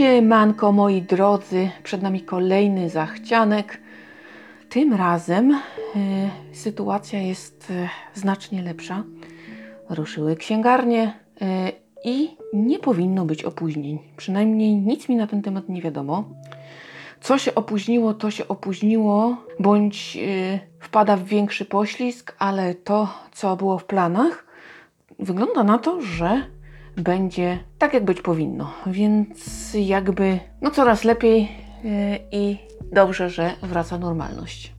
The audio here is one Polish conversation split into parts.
Siemanko moi drodzy, przed nami kolejny zachcianek. Tym razem y, sytuacja jest y, znacznie lepsza. Ruszyły księgarnie y, i nie powinno być opóźnień. Przynajmniej nic mi na ten temat nie wiadomo. Co się opóźniło, to się opóźniło, bądź wpada w większy poślizg, ale to, co było w planach, wygląda na to, że będzie tak, jak być powinno. Więc jakby no coraz lepiej yy, i dobrze, że wraca normalność.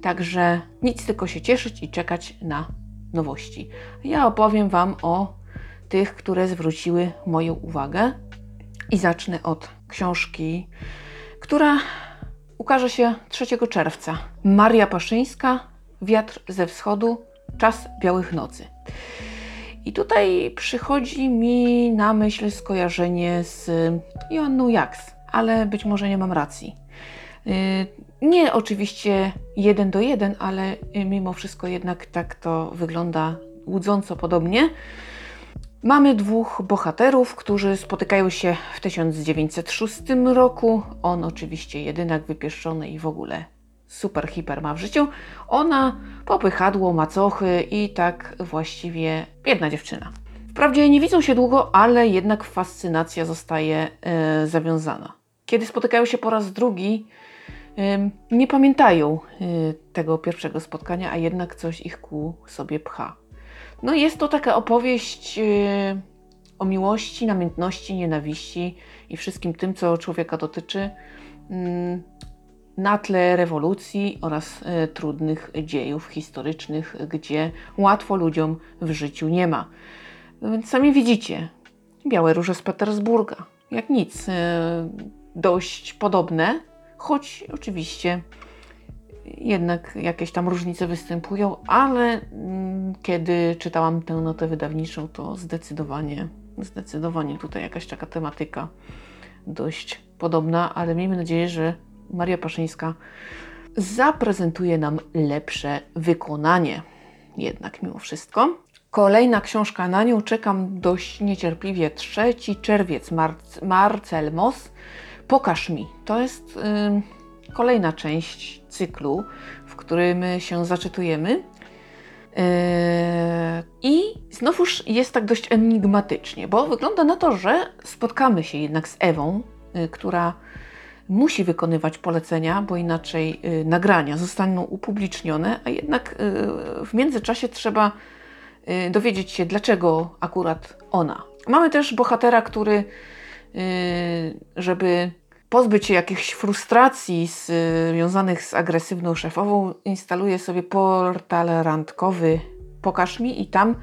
Także nic tylko się cieszyć i czekać na nowości. Ja opowiem Wam o tych, które zwróciły moją uwagę i zacznę od książki, która ukaże się 3 czerwca. Maria Paszyńska, Wiatr ze wschodu, Czas białych nocy. I tutaj przychodzi mi na myśl skojarzenie z Joanną Jaks, ale być może nie mam racji. Y, nie oczywiście jeden do jeden, ale mimo wszystko jednak tak to wygląda łudząco podobnie. Mamy dwóch bohaterów, którzy spotykają się w 1906 roku. On oczywiście jedynak wypieszczony i w ogóle super hiper ma w życiu. Ona popychadło, macochy i tak właściwie biedna dziewczyna. Wprawdzie nie widzą się długo, ale jednak fascynacja zostaje e, zawiązana. Kiedy spotykają się po raz drugi, nie pamiętają e, tego pierwszego spotkania, a jednak coś ich ku sobie pcha. No jest to taka opowieść e, o miłości, namiętności, nienawiści i wszystkim tym, co człowieka dotyczy. Mm, na tle rewolucji oraz e, trudnych dziejów historycznych, gdzie łatwo ludziom w życiu nie ma. No więc sami widzicie, białe róże z Petersburga, jak nic, e, dość podobne, choć oczywiście jednak jakieś tam różnice występują, ale mm, kiedy czytałam tę notę wydawniczą, to zdecydowanie, zdecydowanie tutaj jakaś taka tematyka dość podobna, ale miejmy nadzieję, że Maria Paszyńska zaprezentuje nam lepsze wykonanie. Jednak mimo wszystko. Kolejna książka, na nią czekam dość niecierpliwie. 3 czerwiec, Marc Marcel Moss. Pokaż mi. To jest yy, kolejna część cyklu, w którym się zaczytujemy. Yy, I znowuż jest tak dość enigmatycznie, bo wygląda na to, że spotkamy się jednak z Ewą, yy, która musi wykonywać polecenia, bo inaczej y, nagrania zostaną upublicznione, a jednak y, w międzyczasie trzeba y, dowiedzieć się, dlaczego akurat ona. Mamy też bohatera, który, żeby pozbyć się jakichś frustracji związanych z agresywną szefową, instaluje sobie portal randkowy Pokaż mi i tam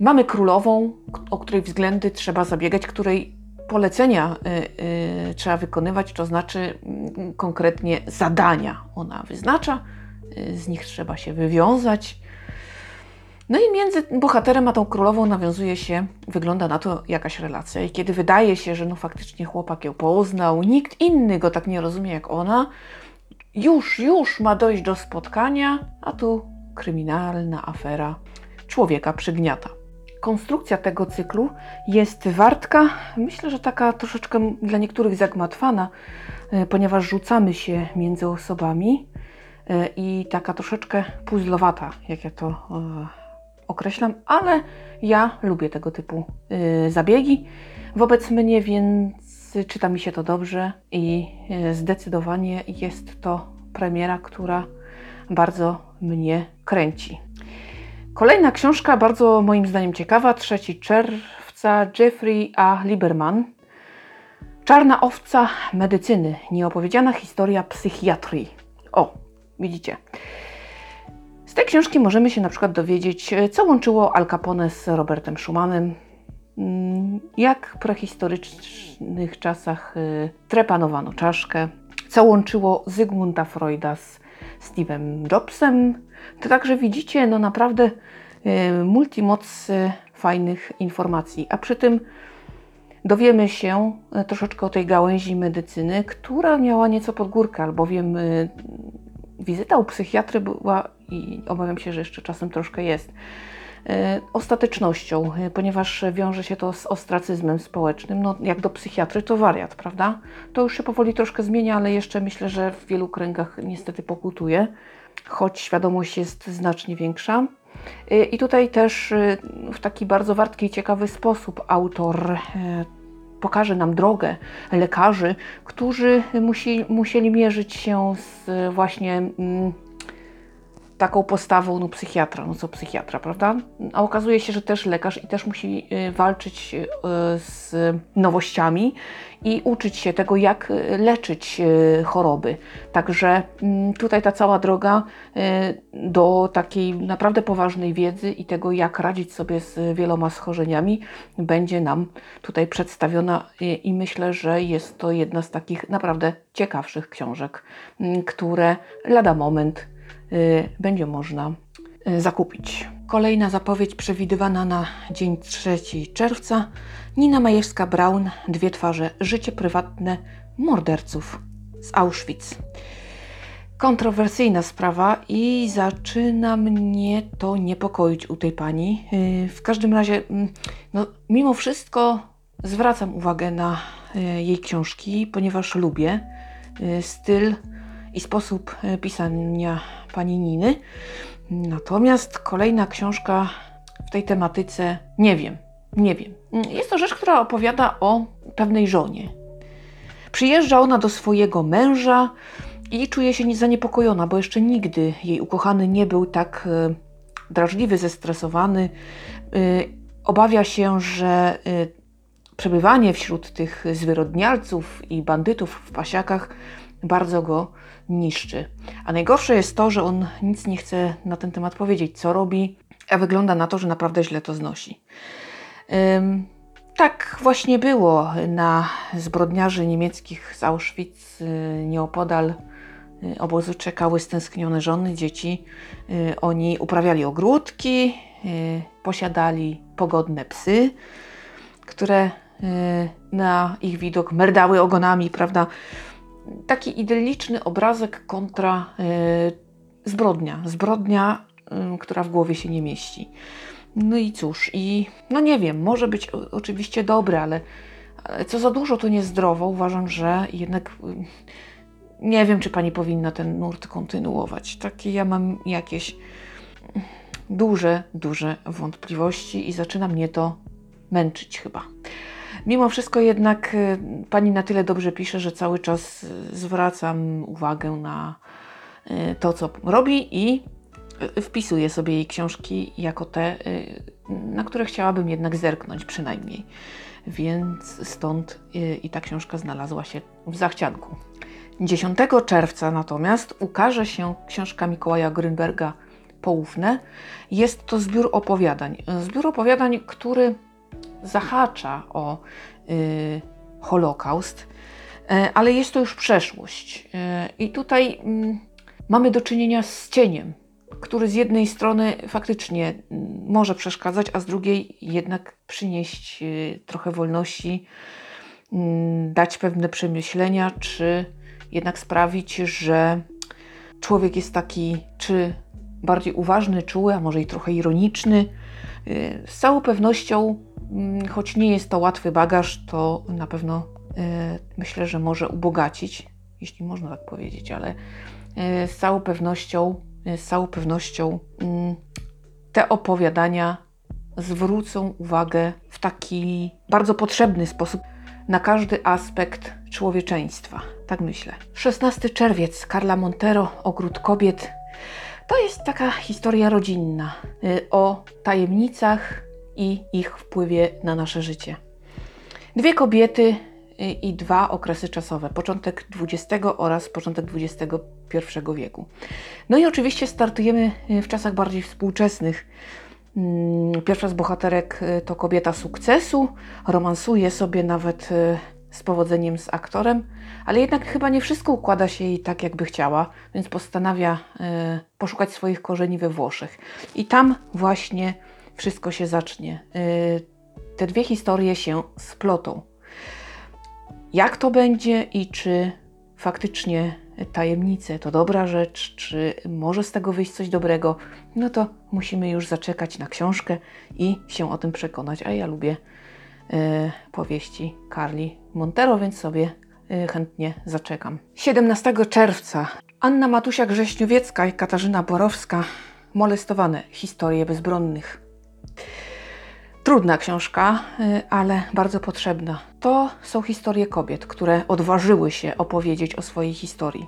mamy królową, o której względy trzeba zabiegać, której polecenia y, y, trzeba wykonywać, to znaczy y, konkretnie zadania ona wyznacza, y, z nich trzeba się wywiązać. No i między bohaterem a tą królową nawiązuje się, wygląda na to jakaś relacja. I kiedy wydaje się, że no faktycznie chłopak ją poznał, nikt inny go tak nie rozumie jak ona, już, już ma dojść do spotkania, a tu kryminalna afera człowieka przygniata konstrukcja tego cyklu jest wartka, myślę, że taka troszeczkę dla niektórych zagmatwana, e, ponieważ rzucamy się między osobami e, i taka troszeczkę puzzlowata, jak ja to e, określam, ale ja lubię tego typu zabiegi wobec mnie, więc czyta mi się to dobrze i zdecydowanie jest to premiera, która bardzo mnie kręci. Kolejna książka, bardzo moim zdaniem ciekawa, 3 czerwca, Jeffrey A. Lieberman. Czarna owca medycyny, nieopowiedziana historia psychiatrii. O, widzicie. Z tej książki możemy się na przykład dowiedzieć, co łączyło Al Capone z Robertem Schumannem, mm, jak w prehistorycznych czasach y, trepanowano czaszkę, co łączyło Zygmunta Freuda z Steve'em Jobsem. To także widzicie, no naprawdę y, multimoc fajnych informacji, a przy tym dowiemy się y, troszeczkę o tej gałęzi medycyny, która miała nieco pod górkę, albowiem y, wizyta u psychiatry była i obawiam się, że jeszcze czasem troszkę jest ostatecznością, ponieważ wiąże się to z ostracyzmem społecznym. No, jak do psychiatry to wariat, prawda? To już się powoli troszkę zmienia, ale jeszcze myślę, że w wielu kręgach niestety pokutuje, choć świadomość jest znacznie większa. E, I tutaj też w taki bardzo wartki i ciekawy sposób autor pokaże nam drogę lekarzy, którzy musi, musieli mierzyć się z właśnie mm, taką postawą no, psychiatra, no co psychiatra, prawda? A okazuje się, że też lekarz i też musi y, walczyć y, z nowościami i uczyć się tego, jak y, leczyć choroby. Także mm, tutaj ta cała droga do takiej naprawdę poważnej wiedzy i tego, jak radzić sobie z wieloma schorzeniami, będzie nam tutaj przedstawiona i myślę, że jest to jedna z takich naprawdę ciekawszych książek, mm, które lada moment będzie można y, zakupić. Kolejna zapowiedź przewidywana na dzień 3 czerwca. Nina Majewska-Braun, Dwie twarze, życie prywatne morderców z Auschwitz. Kontrowersyjna sprawa i zaczyna mnie to niepokoić u tej pani. Y, w każdym razie, mm, no, mimo wszystko zwracam uwagę na jej książki, ponieważ lubię styl i sposób pisania pani Niny. Natomiast kolejna książka w tej tematyce nie wiem, nie wiem. Jest to rzecz, która opowiada o pewnej żonie. Przyjeżdża ona do swojego męża i czuje się zaniepokojona, bo jeszcze nigdy jej ukochany nie był tak e, drażliwy, zestresowany. E, obawia się, że e, przebywanie wśród tych zwyrodnialców i bandytów w pasiakach bardzo go niszczy. A najgorsze jest to, że on nic nie chce na ten temat powiedzieć, co robi, a wygląda na to, że naprawdę źle to znosi. Tak właśnie było na zbrodniarzy niemieckich z Auschwitz y, nieopodal y, obozu czekały stęsknione żony, dzieci. Y, oni uprawiali ogródki, posiadali pogodne psy, które na ich widok merdały ogonami, prawda? Taki idylliczny obrazek kontra y, zbrodnia. Zbrodnia, y, która w głowie się nie mieści. No i cóż, i no nie wiem, może być oczywiście dobre, ale, ale co za dużo to niezdrowo. Uważam, że jednak y, nie wiem, czy pani powinna ten nurt kontynuować. Takie ja mam jakieś duże, duże wątpliwości i zaczyna mnie to męczyć chyba. Mimo wszystko jednak y, pani na tyle dobrze pisze, że cały czas y, zwracam uwagę na y, to, co robi i wpisuję sobie jej książki jako te, na które chciałabym jednak zerknąć przynajmniej. Więc stąd i ta książka znalazła się w zachcianku. 10 czerwca natomiast ukaże się książka Mikołaja Grünberga Poufne. Jest to zbiór opowiadań. Zbiór opowiadań, który zahacza o y, Holokaust, y, ale jest to już przeszłość. Y, I tutaj y, mamy do czynienia z cieniem, który z jednej strony faktycznie mm, może przeszkadzać, a z drugiej jednak przynieść y, trochę wolności, mm, dać pewne przemyślenia, czy jednak sprawić, że człowiek jest taki, czy bardziej uważny, czuły, a może i trochę ironiczny. Y, z całą pewnością choć nie jest to łatwy bagaż, to na pewno e, myślę, że może ubogacić, jeśli można tak powiedzieć, ale e, z całą pewnością, e, z całą pewnością mm, te opowiadania zwrócą uwagę w taki bardzo potrzebny sposób na każdy aspekt człowieczeństwa. Tak myślę. 16 czerwiec, Carla Montero, Ogród Kobiet. To jest taka historia rodzinna o tajemnicach, i ich wpływie na nasze życie. Dwie kobiety i dwa okresy czasowe, początek XX oraz początek XXI wieku. No i oczywiście startujemy w czasach bardziej współczesnych. Mm, pierwsza z bohaterek y, to kobieta sukcesu, romansuje sobie nawet y, z powodzeniem z aktorem, ale jednak chyba nie wszystko układa się jej tak, jakby chciała, więc postanawia y, poszukać swoich korzeni we Włoszech. I tam właśnie wszystko się zacznie. Y, te dwie historie się splotą. Jak to będzie i czy faktycznie tajemnicę to dobra rzecz, czy może z tego wyjść coś dobrego, no to musimy już zaczekać na książkę i się o tym przekonać. A ja lubię e, powieści Carli Montero, więc sobie e, chętnie zaczekam. 17 czerwca Anna Matusia-Grześniowiecka i Katarzyna Borowska molestowane historie bezbronnych. Trudna książka, y, ale bardzo potrzebna. To są historie kobiet, które odważyły się opowiedzieć o swojej historii.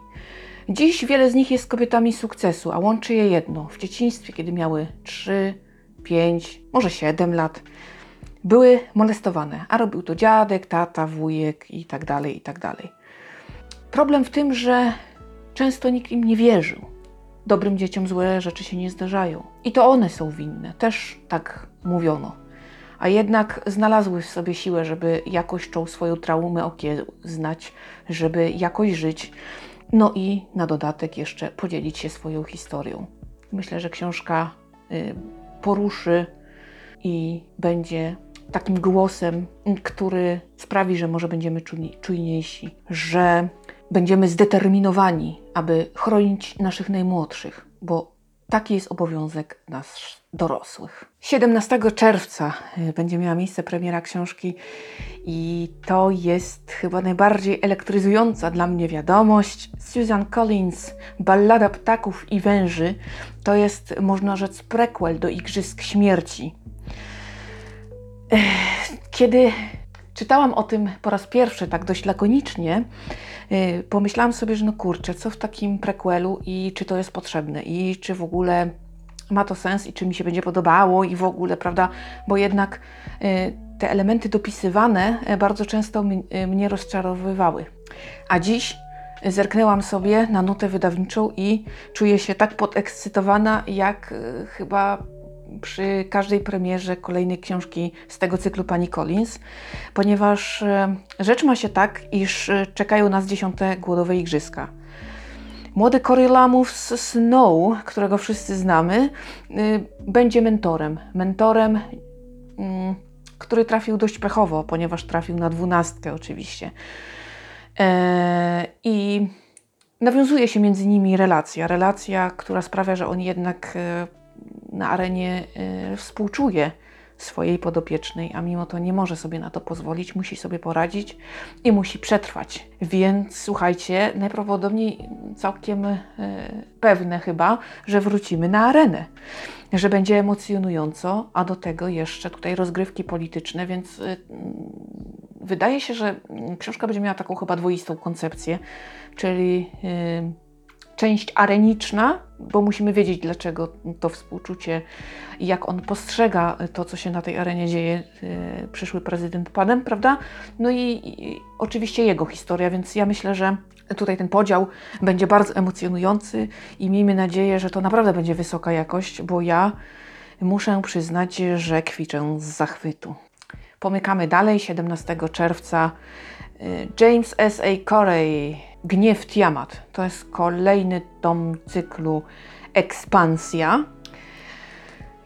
Dziś wiele z nich jest kobietami sukcesu, a łączy je jedno. W dzieciństwie, kiedy miały 3, 5, może 7 lat, były molestowane, a robił to dziadek, tata, wujek i tak dalej, i tak dalej. Problem w tym, że często nikt im nie wierzył. Dobrym dzieciom złe rzeczy się nie zdarzają. I to one są winne, też tak mówiono a jednak znalazły w sobie siłę, żeby jakoś tą swoją traumę okiełznać, żeby jakoś żyć. No i na dodatek jeszcze podzielić się swoją historią. Myślę, że książka y, poruszy i będzie takim głosem, który sprawi, że może będziemy czujniejsi, że będziemy zdeterminowani, aby chronić naszych najmłodszych, bo Taki jest obowiązek nas dorosłych. 17 czerwca y, będzie miała miejsce premiera książki i to jest chyba najbardziej elektryzująca dla mnie wiadomość. Susan Collins, Ballada ptaków i węży, to jest, można rzec, prequel do Igrzysk Śmierci. Kiedy czytałam o tym po raz pierwszy tak dość lakonicznie, Y, pomyślałam sobie, że no kurczę, co w takim prequelu i czy to jest potrzebne i czy w ogóle ma to sens i czy mi się będzie podobało i w ogóle, prawda? Bo jednak y, te elementy dopisywane y, bardzo często mnie rozczarowywały. A dziś zerknęłam sobie na nutę wydawniczą i czuję się tak podekscytowana, jak chyba przy każdej premierze kolejnej książki z tego cyklu pani Collins, ponieważ e, rzecz ma się tak, iż e, czekają nas dziesiąte głodowe igrzyska. Młody Coriolanus Snow, którego wszyscy znamy, e, będzie mentorem. Mentorem, mm, który trafił dość pechowo, ponieważ trafił na dwunastkę oczywiście. I nawiązuje się między nimi relacja. Relacja, która sprawia, że on jednak na arenie y, współczuje swojej podopiecznej, a mimo to nie może sobie na to pozwolić, musi sobie poradzić i musi przetrwać. Więc słuchajcie, najprawdopodobniej całkiem y, pewne chyba, że wrócimy na arenę, że będzie emocjonująco, a do tego jeszcze tutaj rozgrywki polityczne, więc y, wydaje się, że książka będzie miała taką chyba dwoistą koncepcję, czyli część areniczna, bo musimy wiedzieć, dlaczego to współczucie i jak on postrzega to, co się na tej arenie dzieje, yy, przyszły prezydent panem, prawda? No i, i, oczywiście jego historia, więc ja myślę, że tutaj ten podział będzie bardzo emocjonujący i miejmy nadzieję, że to naprawdę będzie wysoka jakość, bo ja muszę przyznać, że kwiczę z zachwytu. Pomykamy dalej, 17 czerwca James S. A. Corey Gniew Tiamat. To jest kolejny tom cyklu Ekspansja.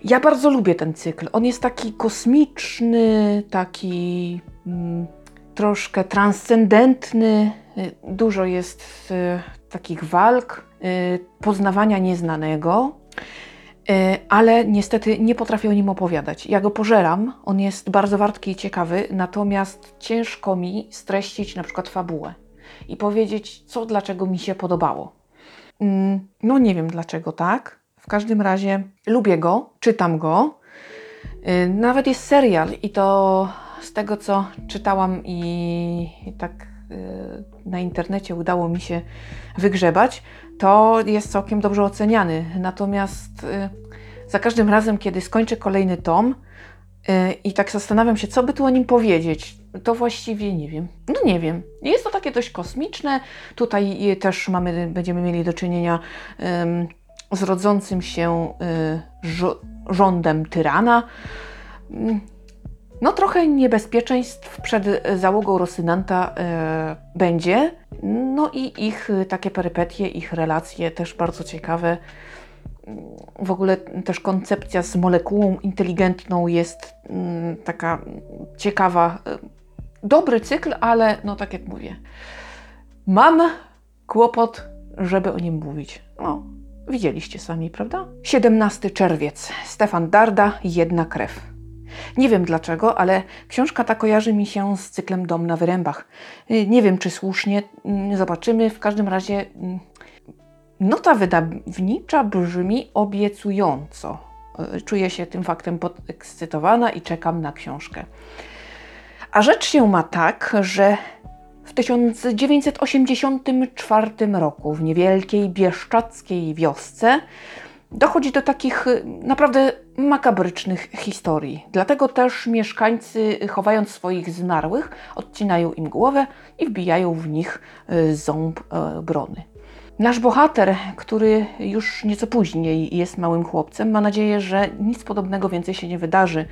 Ja bardzo lubię ten cykl. On jest taki kosmiczny, taki mm, troszkę transcendentny. Dużo jest y, takich walk, y, poznawania nieznanego, y, ale niestety nie potrafię o nim opowiadać. Ja go pożeram, on jest bardzo wartki i ciekawy, natomiast ciężko mi streścić na przykład fabułę i powiedzieć, co dlaczego mi się podobało. Mm, no nie wiem dlaczego tak. W każdym razie lubię go, czytam go. Y, nawet jest serial i to z tego co czytałam i tak y, na internecie udało mi się wygrzebać, to jest całkiem dobrze oceniany. Natomiast y, za każdym razem, kiedy skończę kolejny tom i tak zastanawiam się, co by tu o nim powiedzieć, to właściwie nie wiem. No nie wiem. Jest to takie dość kosmiczne. Tutaj też mamy, będziemy mieli do czynienia z rodzącym się y, rządem tyrana. No trochę niebezpieczeństw przed załogą Rosynanta y, będzie. No i ich y, takie perypetie, ich relacje też bardzo ciekawe. W ogóle też koncepcja z molekułą inteligentną jest mm, taka ciekawa dobry cykl, ale no tak jak mówię, mam kłopot żeby o nim mówić. No, widzieliście sami, prawda? 17 czerwiec. Stefan Darda, Jedna krew. Nie wiem dlaczego, ale książka ta kojarzy mi się z cyklem Dom na Wyrębach. Y, Nie wiem, czy słusznie, mm, zobaczymy. W każdym razie mm, nota wydawnicza brzmi obiecująco. Y, Czuję się tym faktem podekscytowana i czekam na książkę. A rzecz się ma tak, że w 1984 roku w niewielkiej bieszczackiej wiosce dochodzi do takich y, naprawdę makabrycznych historii. Dlatego też mieszkańcy, chowając swoich zmarłych, odcinają im głowę i wbijają w nich y, ząb brony. Nasz bohater, który już nieco później jest małym chłopcem, ma nadzieję, że nic podobnego więcej się nie wydarzy.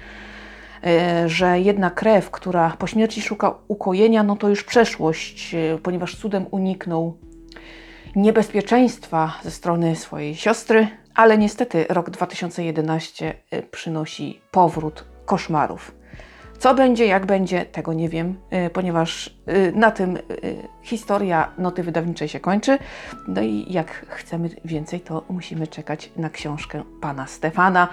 Że jedna krew, która po śmierci szuka ukojenia, no to już przeszłość, ponieważ cudem uniknął niebezpieczeństwa ze strony swojej siostry, ale niestety rok 2011 e, przynosi powrót koszmarów. Co będzie, jak będzie, tego nie wiem, y, ponieważ y, na tym y, historia noty wydawniczej się kończy. No i jak chcemy więcej, to musimy czekać na książkę pana Stefana.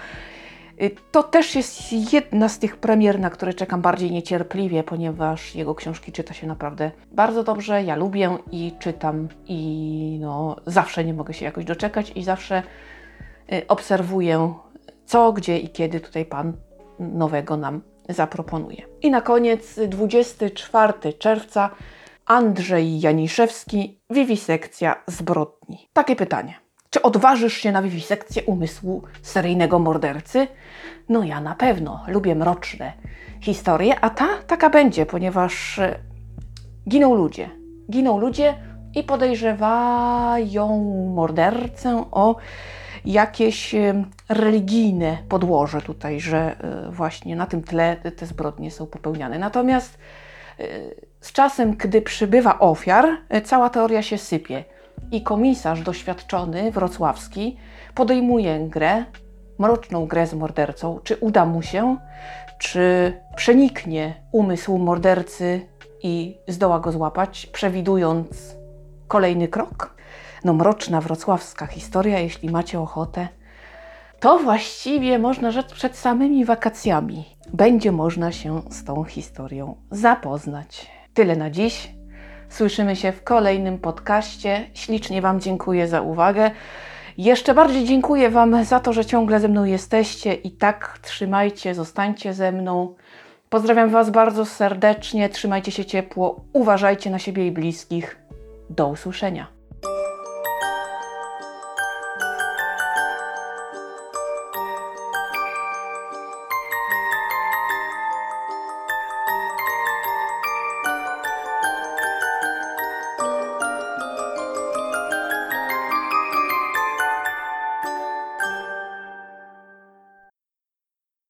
Y, To też jest jedna z tych premier, na które czekam bardziej niecierpliwie, ponieważ jego książki czyta się naprawdę bardzo dobrze. Ja lubię i czytam, i no, zawsze nie mogę się jakoś doczekać, i zawsze y, obserwuję, co, gdzie i kiedy tutaj pan nowego nam zaproponuje. I na koniec 24 czerwca Andrzej Janiszewski, wiwisekcja zbrodni. Takie pytanie. Czy odważysz się na wiwisekcję umysłu seryjnego mordercy? No ja na pewno. Lubię mroczne historie, a ta taka będzie, ponieważ e, giną ludzie. Giną ludzie i podejrzewają mordercę o jakieś e, religijne podłoże tutaj, że e, właśnie na tym tle te zbrodnie są popełniane. Natomiast e, z czasem, gdy przybywa ofiar, cała teoria się sypie i komisarz doświadczony wrocławski podejmuje grę, mroczną grę z mordercą. Czy uda mu się, czy przeniknie umysł mordercy i zdoła go złapać, przewidując kolejny krok? No, mroczna wrocławska historia, jeśli macie ochotę, to właściwie można rzec przed samymi wakacjami. Będzie można się z tą historią zapoznać. Tyle na dziś. Słyszymy się w kolejnym podcaście. Ślicznie Wam dziękuję za uwagę. Jeszcze bardziej dziękuję Wam za to, że ciągle ze mną jesteście i tak trzymajcie, zostańcie ze mną. Pozdrawiam Was bardzo serdecznie, trzymajcie się ciepło, uważajcie na siebie i bliskich. Do usłyszenia.